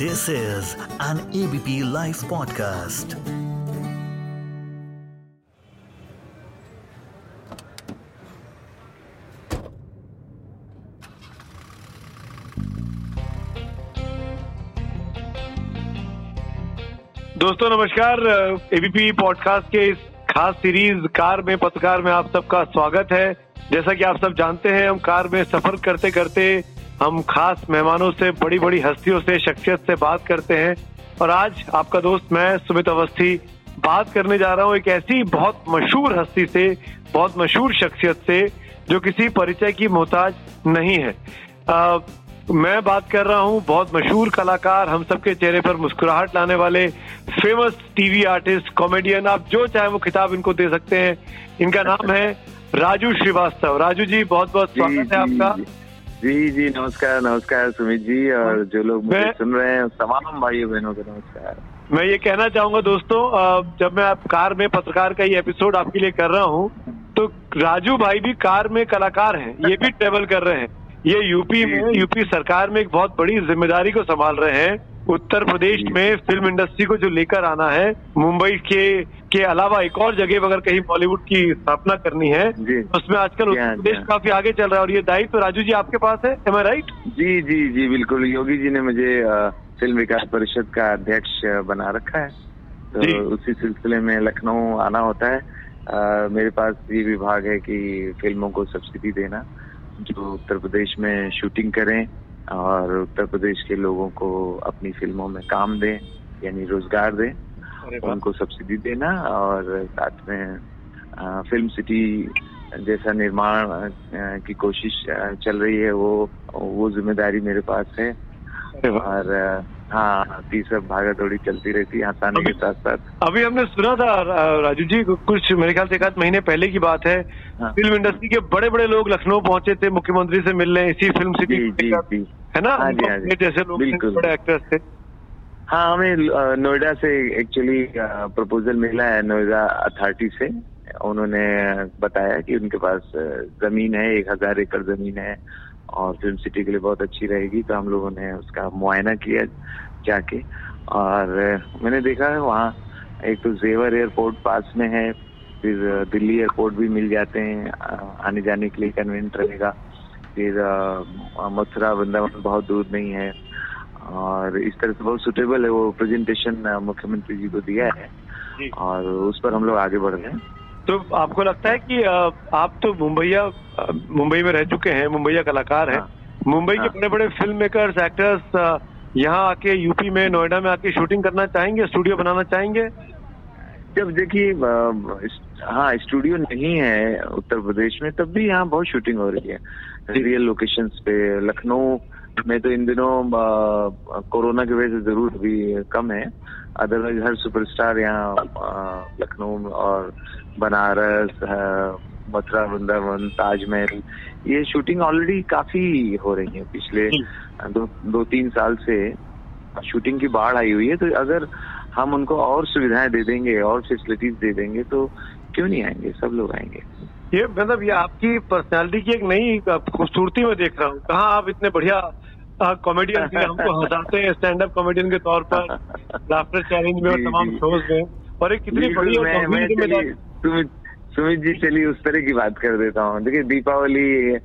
This is an ABP Life podcast. दोस्तों, नमस्कार ABP podcast के इस खास सीरीज़ कार में, पत्रकार में आप सबका स्वागत है जैसा कि आप सब जानते हैं, हम कार में सफ़र करते करते हम खास मेहमानों से बड़ी बड़ी हस्तियों से शख्सियत से बात करते हैं। और आज आपका दोस्त मैं सुमित अवस्थी बात करने जा रहा हूँ एक ऐसी बहुत मशहूर हस्ती से बहुत मशहूर शख्सियत से जो किसी परिचय की मोहताज नहीं है। आ, मैं बात कर रहा हूँ बहुत मशहूर कलाकार हम सबके चेहरे पर मुस्कुराहट लाने वाले फ़ेमस टीवी आर्टिस्ट कॉमेडियन आप जो चाहे वो खिताब इनको दे सकते हैं। इनका नाम है राजू श्रीवास्तव। राजू जी बहुत बहुत स्वागत है आपका। जी जी नमस्कार नमस्कार सुमित जी और जो लोग मुझे सुन रहे हैं तमाम भाइयों बहनों को नमस्कार। मैं ये कहना चाहूँगा दोस्तों जब मैं आप कार में पत्रकार का ये एपिसोड आपके लिए कर रहा हूँ तो राजू भाई भी कार में कलाकार हैं ये भी ट्रेवल कर रहे हैं। ये यूपी में यूपी सरकार में एक बहुत बड़ी ज़िम्मेदारी को संभाल रहे हैं उत्तर प्रदेश में फ़िल्म इंडस्ट्री को जो लेकर आना है मुंबई के के अलावा एक और जगह अगर कहीं बॉलीवुड की स्थापना करनी है जी। उसमें आजकल जी हाँ, उत्तर प्रदेश हाँ। काफ़ी आगे चल रहा है और ये दायित्व तो राजू जी आपके पास है? एम आई राइट जी जी जी बिल्कुल। योगी जी ने मुझे फ़िल्म विकास परिषद का अध्यक्ष बना रखा है। तो उसी सिलसिले में लखनऊ आना होता है। अ, मेरे पास ये विभाग है कि फ़िल्मों को सब्सिडी देना जो उत्तर प्रदेश में शूटिंग करें। और उत्तर प्रदेश के लोगों को अपनी फ़िल्मों में काम दें यानी रोज़गार दें उनको सब्सिडी देना और साथ में फ़िल्म सिटी जैसा निर्माण की कोशिश चल रही है वो वो ज़िम्मेदारी मेरे पास है। और हाँ ती सब भागा दौड़ी चलती रहती है हंसाने के साथ साथ। अभी हमने सुना था राजू जी कुछ मेरे ख्याल से एक आध महीने पहले की बात है। हाँ। फ़िल्म इंडस्ट्री के बड़े बड़े लोग लखनऊ पहुँचे थे मुख्यमंत्री से मिलने इसी फ़िल्म सिटी जी जी जी। है ना? हाँ जी, हाँ जी। जैसे लोग। बड़े एक्टर्स थे। हाँ हमें नोएडा से एक्चुअली प्रपोजल मिला है नोएडा अथॉरिटी से। उन्होंने बताया कि उनके पास ज़मीन है एक हज़ार एकड़ ज़मीन है। और फ़िल्म सिटी के लिए बहुत अच्छी रहेगी तो हम लोगों ने उसका मुआयना किया जाके। और मैंने देखा है वहाँ एक तो जेवर एयरपोर्ट पास में है फिर दिल्ली एयरपोर्ट भी मिल जाते हैं आने जाने के लिए कन्वीनियंट रहेगा। फिर मथुरा वृंदावन बहुत दूर नहीं है। और इस तरह से बहुत सुटेबल है वो प्रेजेंटेशन मुख्यमंत्री जी को दिया है। और उस पर हम लोग आगे बढ़ रहे हैं। तो आपको लगता है कि आप तो मुंबईया मुंबई में रह चुके हैं मुंबईया कलाकार हैं हाँ। मुंबई के। बड़े बड़े फ़िल्म मेकर्स एक्टर्स यहाँ आके यूपी में नोएडा में आके शूटिंग करना चाहेंगे स्टूडियो बनाना चाहेंगे जब देखिए हाँ स्टूडियो नहीं है उत्तर प्रदेश में तब भी यहाँ बहुत शूटिंग हो रही है रियल लोकेशंस पे लखनऊ में तो इन दिनों कोरोना की वजह से ज़रूर भी कम है अदरवाइज़ हर सुपरस्टार यहाँ लखनऊ और बनारस मथुरा वृंदावन ताजमहल ये शूटिंग ऑलरेडी काफ़ी हो रही है पिछले दो दो तीन साल से। शूटिंग की बाढ़ आई हुई है तो अगर हम उनको और सुविधाएँ दे देंगे और फैसिलिटीज़ दे देंगे तो क्यों नहीं आएँगे? सब लोग आएँगे। ये मतलब ये आपकी पर्सनालिटी की एक नई खूबसूरती में देख रहा हूँ। कहाँ आप इतने बढ़िया कॉमेडियन हमको हंसाते हैं स्टैंड अप कॉमेडियन के तौर पर लाफ्टर चैलेंज में और तमाम शोज़ में। और एक कितनी बड़ी और गंभीर सुमित सुमित जी चलिए उस तरह की बात कर देता हूँ। देखिए दीपावली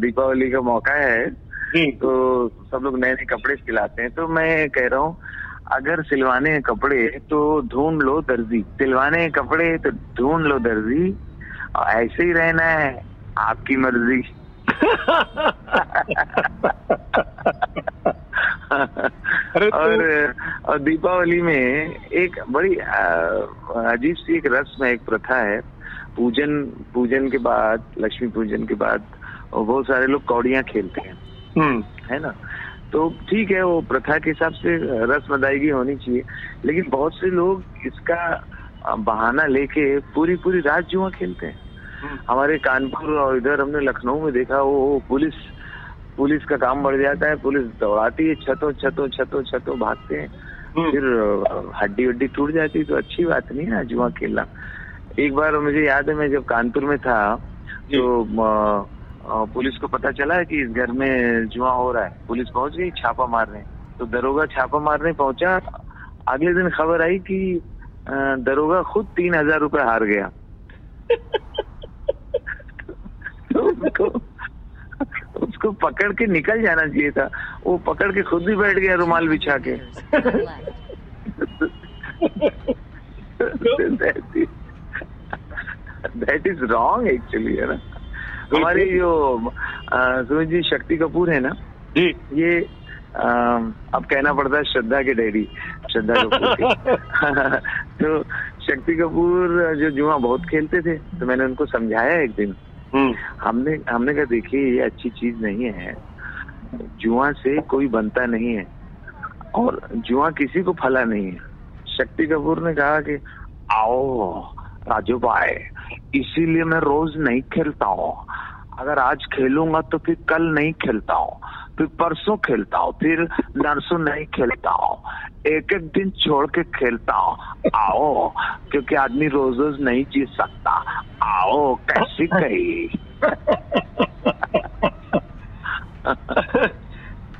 दीपावली का मौका है तो सब लोग नए नए कपड़े सिलाते हैं। तो मैं कह रहा हूँ अगर सिलवाने हैं कपड़े तो ढूंढ लो दर्जी। सिलवाने हैं कपड़े तो ढूंढ लो दर्जी। और ऐसे ही रहना है आपकी मर्ज़ी। अरे तो- और दीपावली में एक बड़ी अजीब सी एक रस्म है एक प्रथा है। पूजन पूजन के बाद लक्ष्मी पूजन के बाद बहुत सारे लोग कौड़ियाँ खेलते हैं। हम्म। है ना? तो ठीक है वो प्रथा के हिसाब से रस्म अदायगी होनी चाहिए। लेकिन बहुत से लोग इसका बहाना लेके पूरी पूरी रात जुआ खेलते हैं। हम्म। हमारे कानपुर और इधर हमने लखनऊ में देखा वो पुलिस पुलिस का काम बढ़ जाता है पुलिस दौड़ाती है छतों छतों छतों छतों भागते हैं। हम्म। फिर हड्डी वड्डी टूट जाती है तो अच्छी बात नहीं है ना जुआ खेलना। एक बार मुझे याद है मैं जब कानपुर में था तो पुलिस को पता चला है कि इस घर में जुआ हो रहा है। पुलिस पहुँच गई छापा मारने। तो दरोगा छापा मारने पहुँचा। अगले दिन खबर आई कि दरोगा खुद तीन हज़ार रुपये हार गया। तो उसको उसको पकड़ के निकल जाना चाहिए था। वो पकड़ के खुद भी बैठ गया रुमाल बिछा के। दैट इज़ रॉन्ग एक्चुअली है ना? हमारी जो सुमित जी शक्ति कपूर है ना? जी। ये अ, अब कहना पड़ता है श्रद्धा के डैडी श्रद्धा कपूर के। तो शक्ति कपूर जो जुआ बहुत खेलते थे तो मैंने उनको समझाया एक दिन। हमने हमने कहा, देखिए, ये अच्छी चीज़ नहीं है। जुआ से कोई बनता नहीं है और जुआ किसी को फला नहीं है। शक्ति कपूर ने कहा कि, आओ, राजू भाई, इसीलिए मैं रोज नहीं खेलता हूँ। अगर आज खेलूँगा तो फिर कल नहीं खेलता हूँ। फिर परसों खेलता हूँ फिर नरसों नहीं खेलता हूँ। एक एक दिन छोड़ के खेलता हूँ। आओ क्योंकि आदमी रोज रोज नहीं जीत सकता। आओ कैसी कही?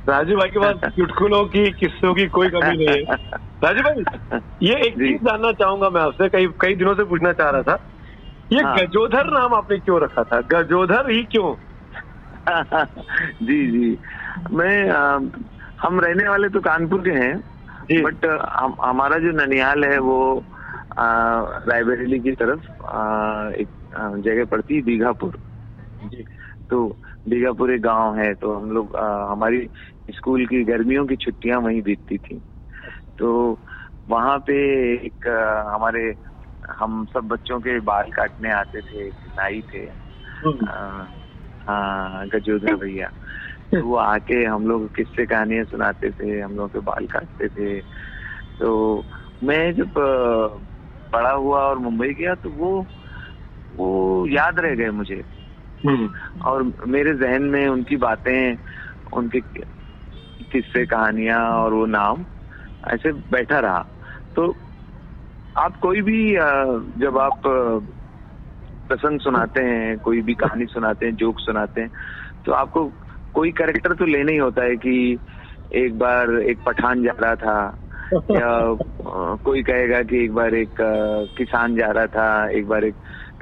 राजू भाई के पास चुटकुलों की किस्सों की कोई कमी नहीं है। राजू भाई ये एक चीज़ जानना चाहूँगा मैं आपसे कई कई दिनों से पूछना चाह रहा था। ये हाँ। गजोधर नाम आपने क्यों रखा था? गजोधर ही क्यों? जी जी। मैं अ, हम रहने वाले तो कानपुर के हैं। बट हम हमारा जो ननिहाल है वो रायबरेली की तरफ़ अ, एक जगह पड़ती है बीघापुर जी। तो बीघापुर एक गाँव है तो हम लोग हमारी स्कूल की गर्मियों की छुट्टियाँ वहीं बीतती थी। तो वहाँ पे एक अ, हमारे हम सब बच्चों के बाल काटने आते थे नाई थे। हम्म, हाँ गजोधर भैया। तो वो आके हम लोग किस्से कहानियाँ सुनाते थे हम लोग के बाल काटते थे। तो मैं जब बड़ा हुआ और मुंबई गया तो वो वो याद रह गए मुझे। हम्म, और मेरे जहन में उनकी बातें उनके किस्से कहानियाँ और वो नाम ऐसे बैठा रहा। तो आप कोई भी जब आप प्रसंग सुनाते हैं कोई भी कहानी सुनाते हैं जोक सुनाते हैं तो आपको कोई करेक्टर तो लेना ही होता है कि एक बार एक पठान जा रहा था या कोई कहेगा कि एक बार एक किसान जा रहा था एक बार एक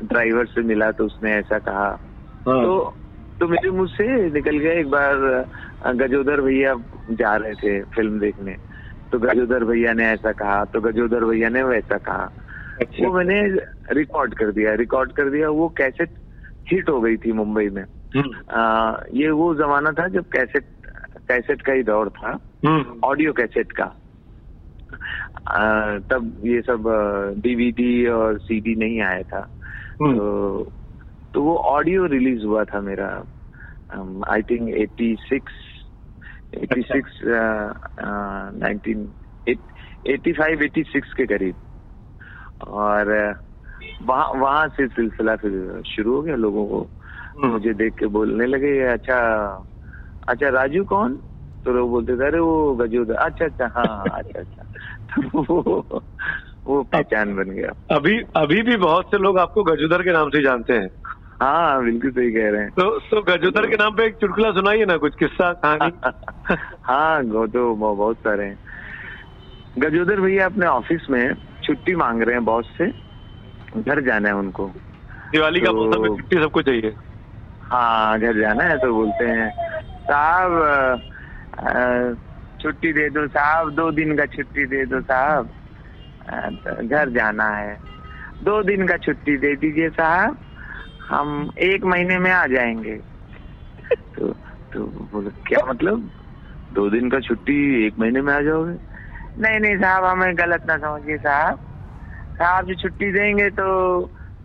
ड्राइवर से मिला तो उसने ऐसा कहा। हाँ, तो तो मेरे मुँह से निकल गया एक बार गजोदर भैया जा रहे थे फ़िल्म देखने तो गजोदर भैया ने ऐसा कहा तो गजोदर भैया ने वैसा कहा। अच्छा। वो मैंने रिकॉर्ड कर दिया रिकॉर्ड कर दिया वो कैसेट हिट हो गई थी मुंबई में। हम्म, आ, ये वो जमाना था जब कैसेट कैसेट का ही दौर था हम्म, ऑडियो कैसेट का। आ, तब ये सब डीवीडी और सीडी नहीं आया था। हम्म, तो तो वो ऑडियो रिलीज़ हुआ था मेरा। I think 86 86 nineteen eighty five eighty six के करीब। और वहाँ वहाँ से सिलसिला फिर शुरू हो गया लोगों को। हम्म, मुझे देख के बोलने लगे अच्छा अच्छा राजू कौन? तो लोग बोलते थे अरे वो गजूद। अच्छा अच्छा हाँ हाँ, अच्छा अच्छा। तो वो वो पहचान बन गया। अभी अभी भी बहुत से लोग आपको गजोधर के नाम से जानते हैं। हाँ बिल्कुल सही कह रहे हैं। तो तो गजोधर के नाम पे एक चुटकुला सुनाइए ना कुछ किस्सा कहानी। हाँ तो बहुत सारे हैं। गजोदर भैया अपने ऑफ़िस में छुट्टी मांग रहे हैं बॉस से। घर जाना है उनको। दिवाली का तो- मौसम में छुट्टी सबको चाहिए। हाँ घर जाना है तो बोलते हैं। साहब छुट्टी दे दो साहब दो दिन का छुट्टी दे दो साहब। तो घर जाना है। दो दिन का छुट्टी दे दीजिए साहब। हम एक महीने में आ जाएँगे। तो तो बोले क्या मतलब? दो दिन का छुट्टी एक महीने में आ जाओगे? नहीं नहीं साहब हमें गलत ना समझिए साहब। साहब जो छुट्टी देंगे तो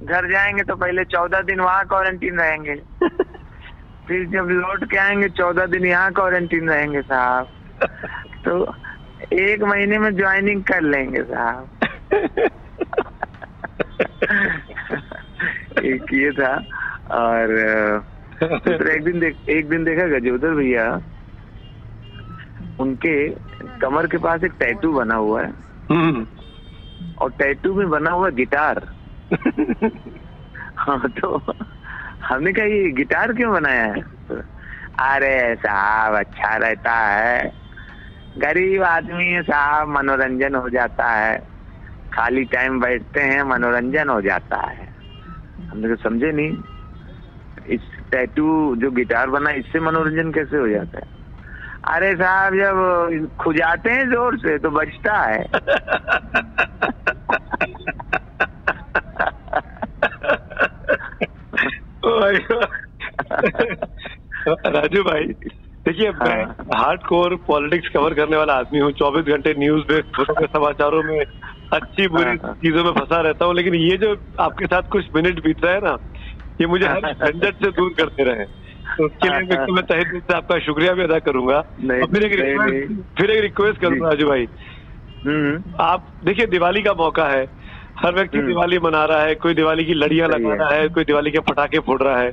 घर जाएँगे तो पहले चौदह दिन वहाँ क्वारंटीन रहेंगे। फिर जब लौट के आएँगे चौदह दिन यहाँ क्वारंटीन रहेंगे साहब। तो एक महीने में ज्वाइनिंग कर लेंगे साहब। एक ये था। और दूसरा एक दिन देख एक दिन देखा गजोदर भैया उनके कमर के पास एक टैटू बना हुआ है। हम्म, और टैटू में बना हुआ गिटार। हाँ तो हमने कहा ये गिटार क्यों बनाया है? अरे साहब अच्छा रहता है। गरीब आदमी है साहब मनोरंजन हो जाता है। खाली टाइम बैठते हैं मनोरंजन हो जाता है। हमने तो समझे नहीं। इस टैटू जो गिटार बना इससे मनोरंजन कैसे हो जाता है? अरे साहब जब खुजाते हैं ज़ोर से तो बचता है। राजू भाई देखिए मैं हार्ड कोर पॉलिटिक्स कवर करने वाला आदमी हूँ चौबीस घंटे न्यूज़ में समाचारों में अच्छी बुरी हाँ, हाँ। चीज़ों में फंसा रहता हूँ लेकिन ये जो आपके साथ कुछ मिनट बीत रहा है ना ये मुझे हर झंझट से दूर करते रहे। तो उसके लिए मैं- मैं तहे दिल से आपका शुक्रिया भी अदा करूँगा। फिर एक रिक्वेस्ट फिर एक रिक्वेस्ट करूँगा राजू भाई। हम्म आप देखिए दिवाली का मौका है। हर व्यक्ति हम्म। दिवाली मना रहा है कोई दिवाली की लड़ियाँ लगा है। रहा है कोई दिवाली के पटाखे फोड़ रहा है।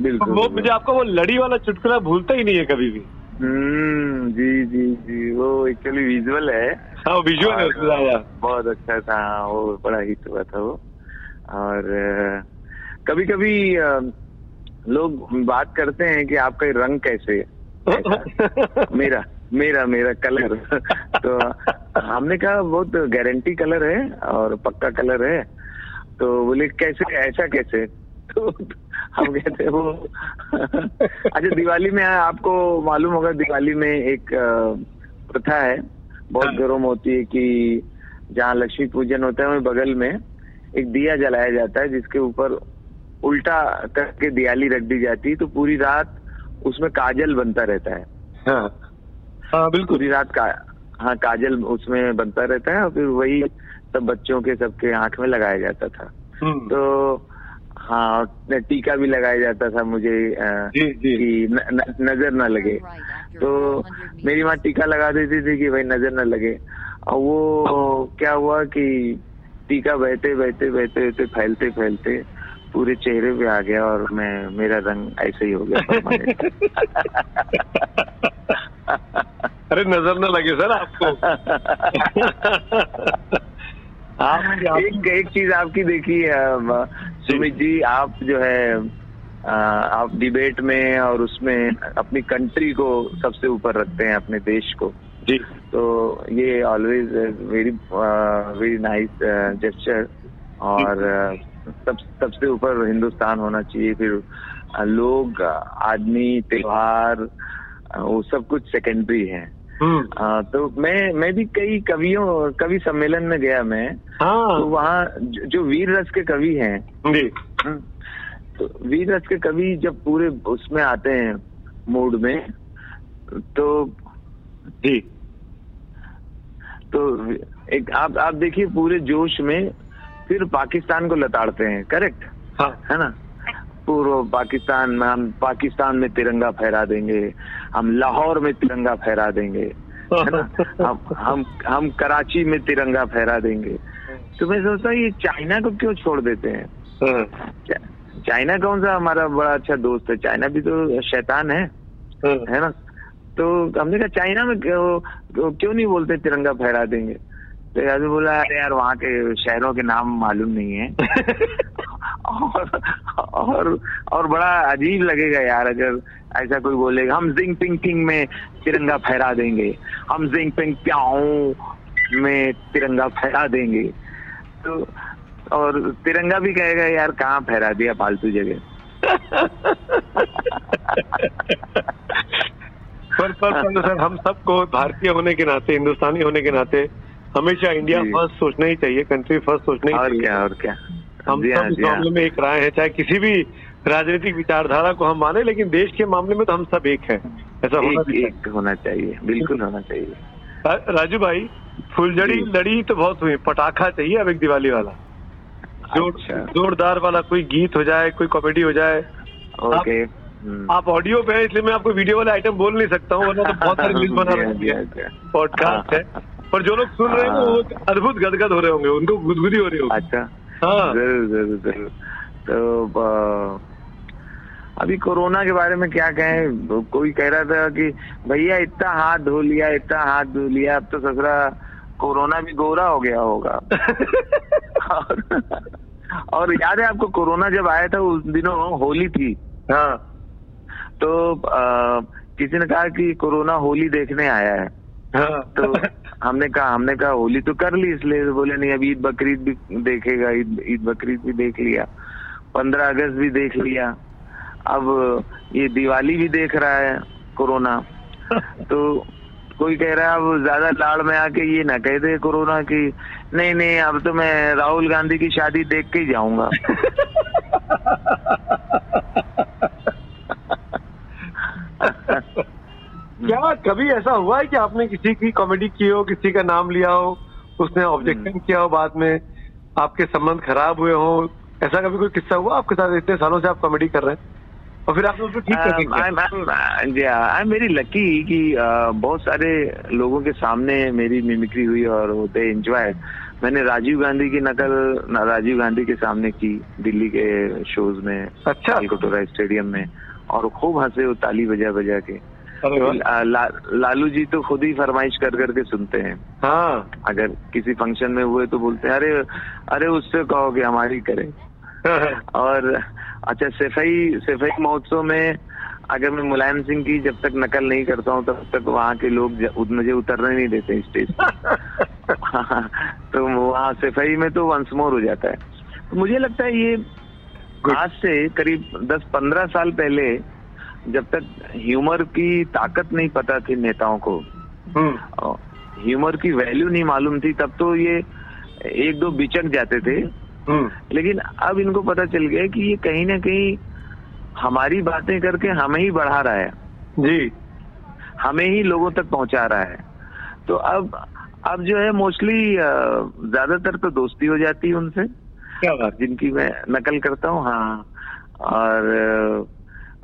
बिल्कुल वो मुझे आपका वो लड़ी वाला चुटकुला भूलता ही नहीं है कभी भी। हम्म जी जी जी। वो एक्चुअली विजुअल है। हाँ विजुअल है आया बहुत अच्छा था वो बड़ा हिट हुआ था वो। और कभी कभी लोग बात करते हैं कि आपका रंग कैसे है? मेरा मेरा मेरा कलर। तो हमने कहा बहुत गारंटी कलर है और पक्का कलर है। तो बोले कैसे? ऐसा कैसे? तो हम कहते हैं वो अच्छा दिवाली में आपको मालूम होगा दिवाली में एक प्रथा है। बहुत हाँ। गर्म होती है कि जहाँ लक्ष्मी पूजन होता है वहीं बगल में एक दिया जलाया जाता है जिसके ऊपर उल्टा करके दियाली रख दी जाती है तो पूरी रात उसमें काजल बनता रहता है। हाँ। हाँ बिल्कुल। पूरी रात का हाँ काजल उसमें बनता रहता है और फिर वही सब बच्चों के सबके आँख में लगाया जाता था। हम्म, तो हाँ टीका भी लगाया जाता था मुझे जी जी। कि न, न, नज़र न लगे। तो मेरी माँ टीका लगा देती थी कि भाई नज़र न लगे। और वो क्या हुआ कि टीका बहते बहते बहते बहते फैलते फैलते पूरे चेहरे पे आ गया और मैं मेरा रंग ऐसे ही हो गया अरे नज़र न लगे सर आपको। आप एक एक चीज़ आपकी देखी सुमित जी आप जो है आप डिबेट में और उसमें अपनी कंट्री को सबसे ऊपर रखते हैं अपने देश को। जी। तो ये always very very nice gesture और सब सबसे ऊपर हिंदुस्तान होना चाहिए फिर लोग आदमी त्योहार वो सब कुछ सेकेंडरी है। अ, तो मैं मैं भी कई कवियों कवि सम्मेलन में गया मैं। हाँ। तो वहाँ जो जो वीर रस के कवि हैं जी। हम्म, तो वीर रस के कवि जब पूरे उसमें आते हैं मूड में तो जी। तो एक आप आप देखिए पूरे जोश में फिर पाकिस्तान को लताड़ते हैं करेक्ट हाँ। है ना? पूर्व पाकिस्तान में हम पाकिस्तान में तिरंगा फहरा देंगे हम लाहौर में तिरंगा फहरा देंगे है ना? हम हम हम कराची में तिरंगा फहरा देंगे। तो मैं सोचता हूँ ये चाइना को क्यों छोड़ देते हैं? हाँ, चाइना कौन सा हमारा बड़ा अच्छा दोस्त है? चाइना भी तो शैतान है हाँ, है ना? तो हमने कहा चाइना में क्यों क्यों नहीं बोलते तिरंगा फहरा देंगे? तो आदमी बोला अरे यार वहाँ के शहरों के नाम मालूम नहीं है। और और और बड़ा अजीब लगेगा यार अगर ऐसा कोई बोलेगा हम जिंग पिंग पिंग में तिरंगा फहरा देंगे। हम जिंग पिंग प्याऊ में तिरंगा फहरा देंगे। तो और तिरंगा भी कहेगा यार कहाँ फहरा दिया फालतू जगह? पर पर पर सर हम सबको भारतीय होने के नाते हिंदुस्तानी होने के नाते हमेशा इंडिया फ़र्स्ट सोचना ही चाहिए कंट्री फ़र्स्ट सोचना ही और चाहिए। क्या और क्या। हम जी हाँ सब इस हाँ। मामले में एक राय है चाहे किसी भी राजनीतिक विचारधारा को हम माने लेकिन देश के मामले में तो हम सब एक हैं। ऐसा होना एक एक होना चाहिए बिल्कुल होना चाहिए। चाहिए राजू भाई फुलझड़ी लड़ी तो बहुत हुई पटाखा चाहिए अब एक दिवाली वाला। अच्छा। जोरदार वाला कोई गीत हो जाए कोई कॉमेडी हो जाए। Okay hmm. आप ऑडियो पे हैं इसलिए मैं आपको वीडियो वाला आइटम बोल नहीं सकता हूँ वरना तो बहुत सारी बना हाँ, रही हाँ। पॉडकास्ट है। पर जो लोग सुन रहे हैं वो अद्भुत गदगद हो रहे होंगे उनको गुदगुदी हो रही होगी। अच्छा। हाँ। ज़रूर ज़रूर ज़रूर। तो अभी कोरोना के बारे में क्या कहें? कोई कह रहा था कि भैया इतना हाथ धो लिया इतना हाथ धो लिया अब तो ससरा कोरोना भी गोरा हो गया होगा। और, और याद है आपको कोरोना जब आया था उस दिनों होली थी। हाँ। तो अ, किसी ने कहा कि कोरोना होली देखने आया है। हाँ। तो हमने कहा हमने कहा होली तो कर ली इसलिए। तो बोले नहीं अब ईद बकरीद भी देखेगा ईद ईद बकरीद भी देख लिया। पंद्रह अगस्त भी देख लिया। अब ये दिवाली भी देख रहा है कोरोना। तो कोई कह रहा है अब ज़्यादा लाड़ में आके ये ना कह दे कोरोना की। नहीं नहीं अब तो मैं राहुल गांधी की शादी देख के ही जाऊँगा क्या कभी ऐसा हुआ है कि आपने किसी की कॉमेडी की हो किसी का नाम लिया हो उसने ऑब्जेक्शन हम्म। किया हो बाद में आपके संबंध खराब हुए हो ऐसा कभी कोई किस्सा हुआ आपके साथ इतने सालों से आप कॉमेडी कर रहे हैं और फिर आपने उसको ठीक कर आई एम वेरी लकी कि uh, बहुत सारे लोगों के सामने मेरी मिमिक्री हुई और होते एंजॉय मैंने राजीव गांधी की नकल राजीव गांधी के सामने की दिल्ली के शोज़ में अच्छा। कलकटोरा स्टेडियम में और खूब हंसे वो ताली बजा बजा के। ला, ला, लालू जी तो खुद ही फरमाइश कर करके सुनते हैं। हाँ। अगर किसी फ़ंक्शन में हुए तो बोलते हैं अरे अरे उससे कहो कि हमारी करें। और अच्छा सफ़ाई सफ़ाई महोत्सव में अगर मैं मुलायम सिंह की जब तक नकल नहीं करता हूँ तब तक वहाँ के लोग मुझे उतरने नहीं देते स्टेज पे। तो वहाँ सफ़ाई में तो वंस मोर हो जाता है। तो मुझे लगता है ये आज से करीब 10-15 साल पहले जब तक ह्यूमर की ताकत नहीं पता थी नेताओं को हम्म, ह्यूमर की वैल्यू नहीं मालूम थी तब तो ये एक दो बिचक जाते थे। हम्म, लेकिन अब इनको पता चल गया कि ये कहीं ना कहीं हमारी बातें करके हमें ही बढ़ा रहा है। जी। हमें ही लोगों तक पहुँचा रहा है। तो अब अब जो है मोस्टली ज़्यादातर तो दोस्ती हो जाती है उनसे। क्या बात जिनकी मैं नकल करता हूँ हाँ। और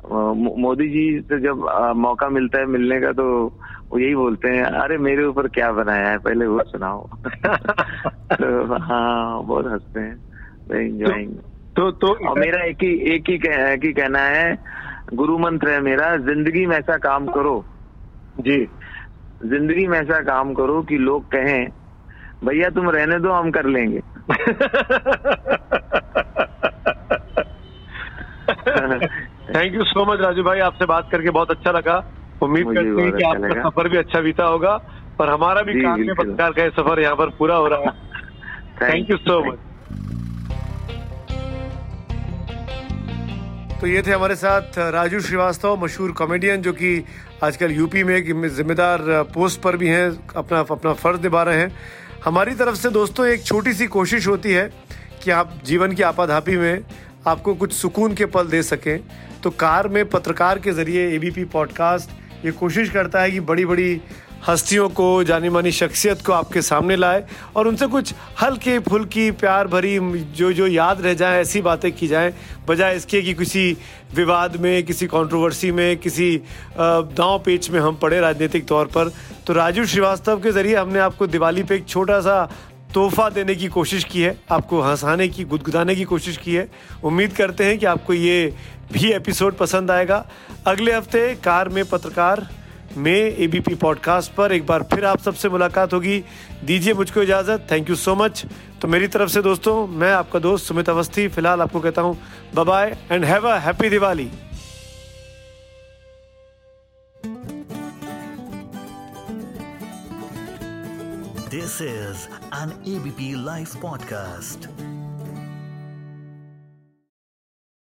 मोदी जी से जब अ, मौका मिलता है मिलने का तो वो यही बोलते हैं अरे मेरे ऊपर क्या बनाया है? पहले वो सुनाओ। तो हाँ बहुत हँसते हैं। एंजॉइंग तो तो और मेरा एक ही एक ही कह, एक ही कहना है गुरु मंत्र है मेरा ज़िंदगी में ऐसा काम करो। जी। ज़िंदगी में ऐसा काम करो कि लोग कहें भैया तुम रहने दो हम कर लेंगे। Thank you so much Raju भाई आपसे बात करके बहुत अच्छा लगा। उम्मीद करते हैं कि अच्छा आपका। सफ़र भी अच्छा बीता होगा और हमारा भी काम में पत्रकार का सफ़र यहाँ पर पूरा हो रहा है। थैंक यू सो मच तो ये थे हमारे साथ राजू श्रीवास्तव मशहूर कॉमेडियन जो कि आजकल यूपी में एक जिम्मेदार पोस्ट पर भी हैं अपना अपना फ़र्ज़ निभा रहे हैं। हमारी तरफ़ से दोस्तों एक छोटी सी कोशिश होती है कि आप जीवन की आपाधापी में आपको कुछ सुकून के पल दे सकें तो कार में पत्रकार के ज़रिए एबीपी पॉडकास्ट ये कोशिश करता है कि बड़ी बड़ी हस्तियों को जानी मानी शख्सियत को आपके सामने लाए और उनसे कुछ हल्के, फुल्की प्यार भरी जो जो याद रह जाए, ऐसी बातें की जाएँ, बजाय इसके कि किसी विवाद में, किसी कंट्रोवर्सी में, किसी दांव पेच में हम पड़े राजनीतिक तौर पर। तो राजू श्रीवास्तव के ज़रिए हमने आपको दिवाली पे एक छोटा सा तोहफा देने की कोशिश की है, आपको हंसाने की, गुदगुदाने की कोशिश की है। उम्मीद करते हैं कि आपको ये भी एपिसोड पसंद आएगा। अगले हफ़्ते कार में पत्रकार में एबीपी पॉडकास्ट पर एक बार फिर आप सबसे मुलाकात होगी। दीजिए मुझको इजाज़त। थैंक यू सो मच तो मेरी तरफ़ से दोस्तों, मैं आपका दोस्त सुमित अवस्थी फ़िलहाल आपको कहता हूँ bye and have a happy Diwali This is an ABP Life podcast.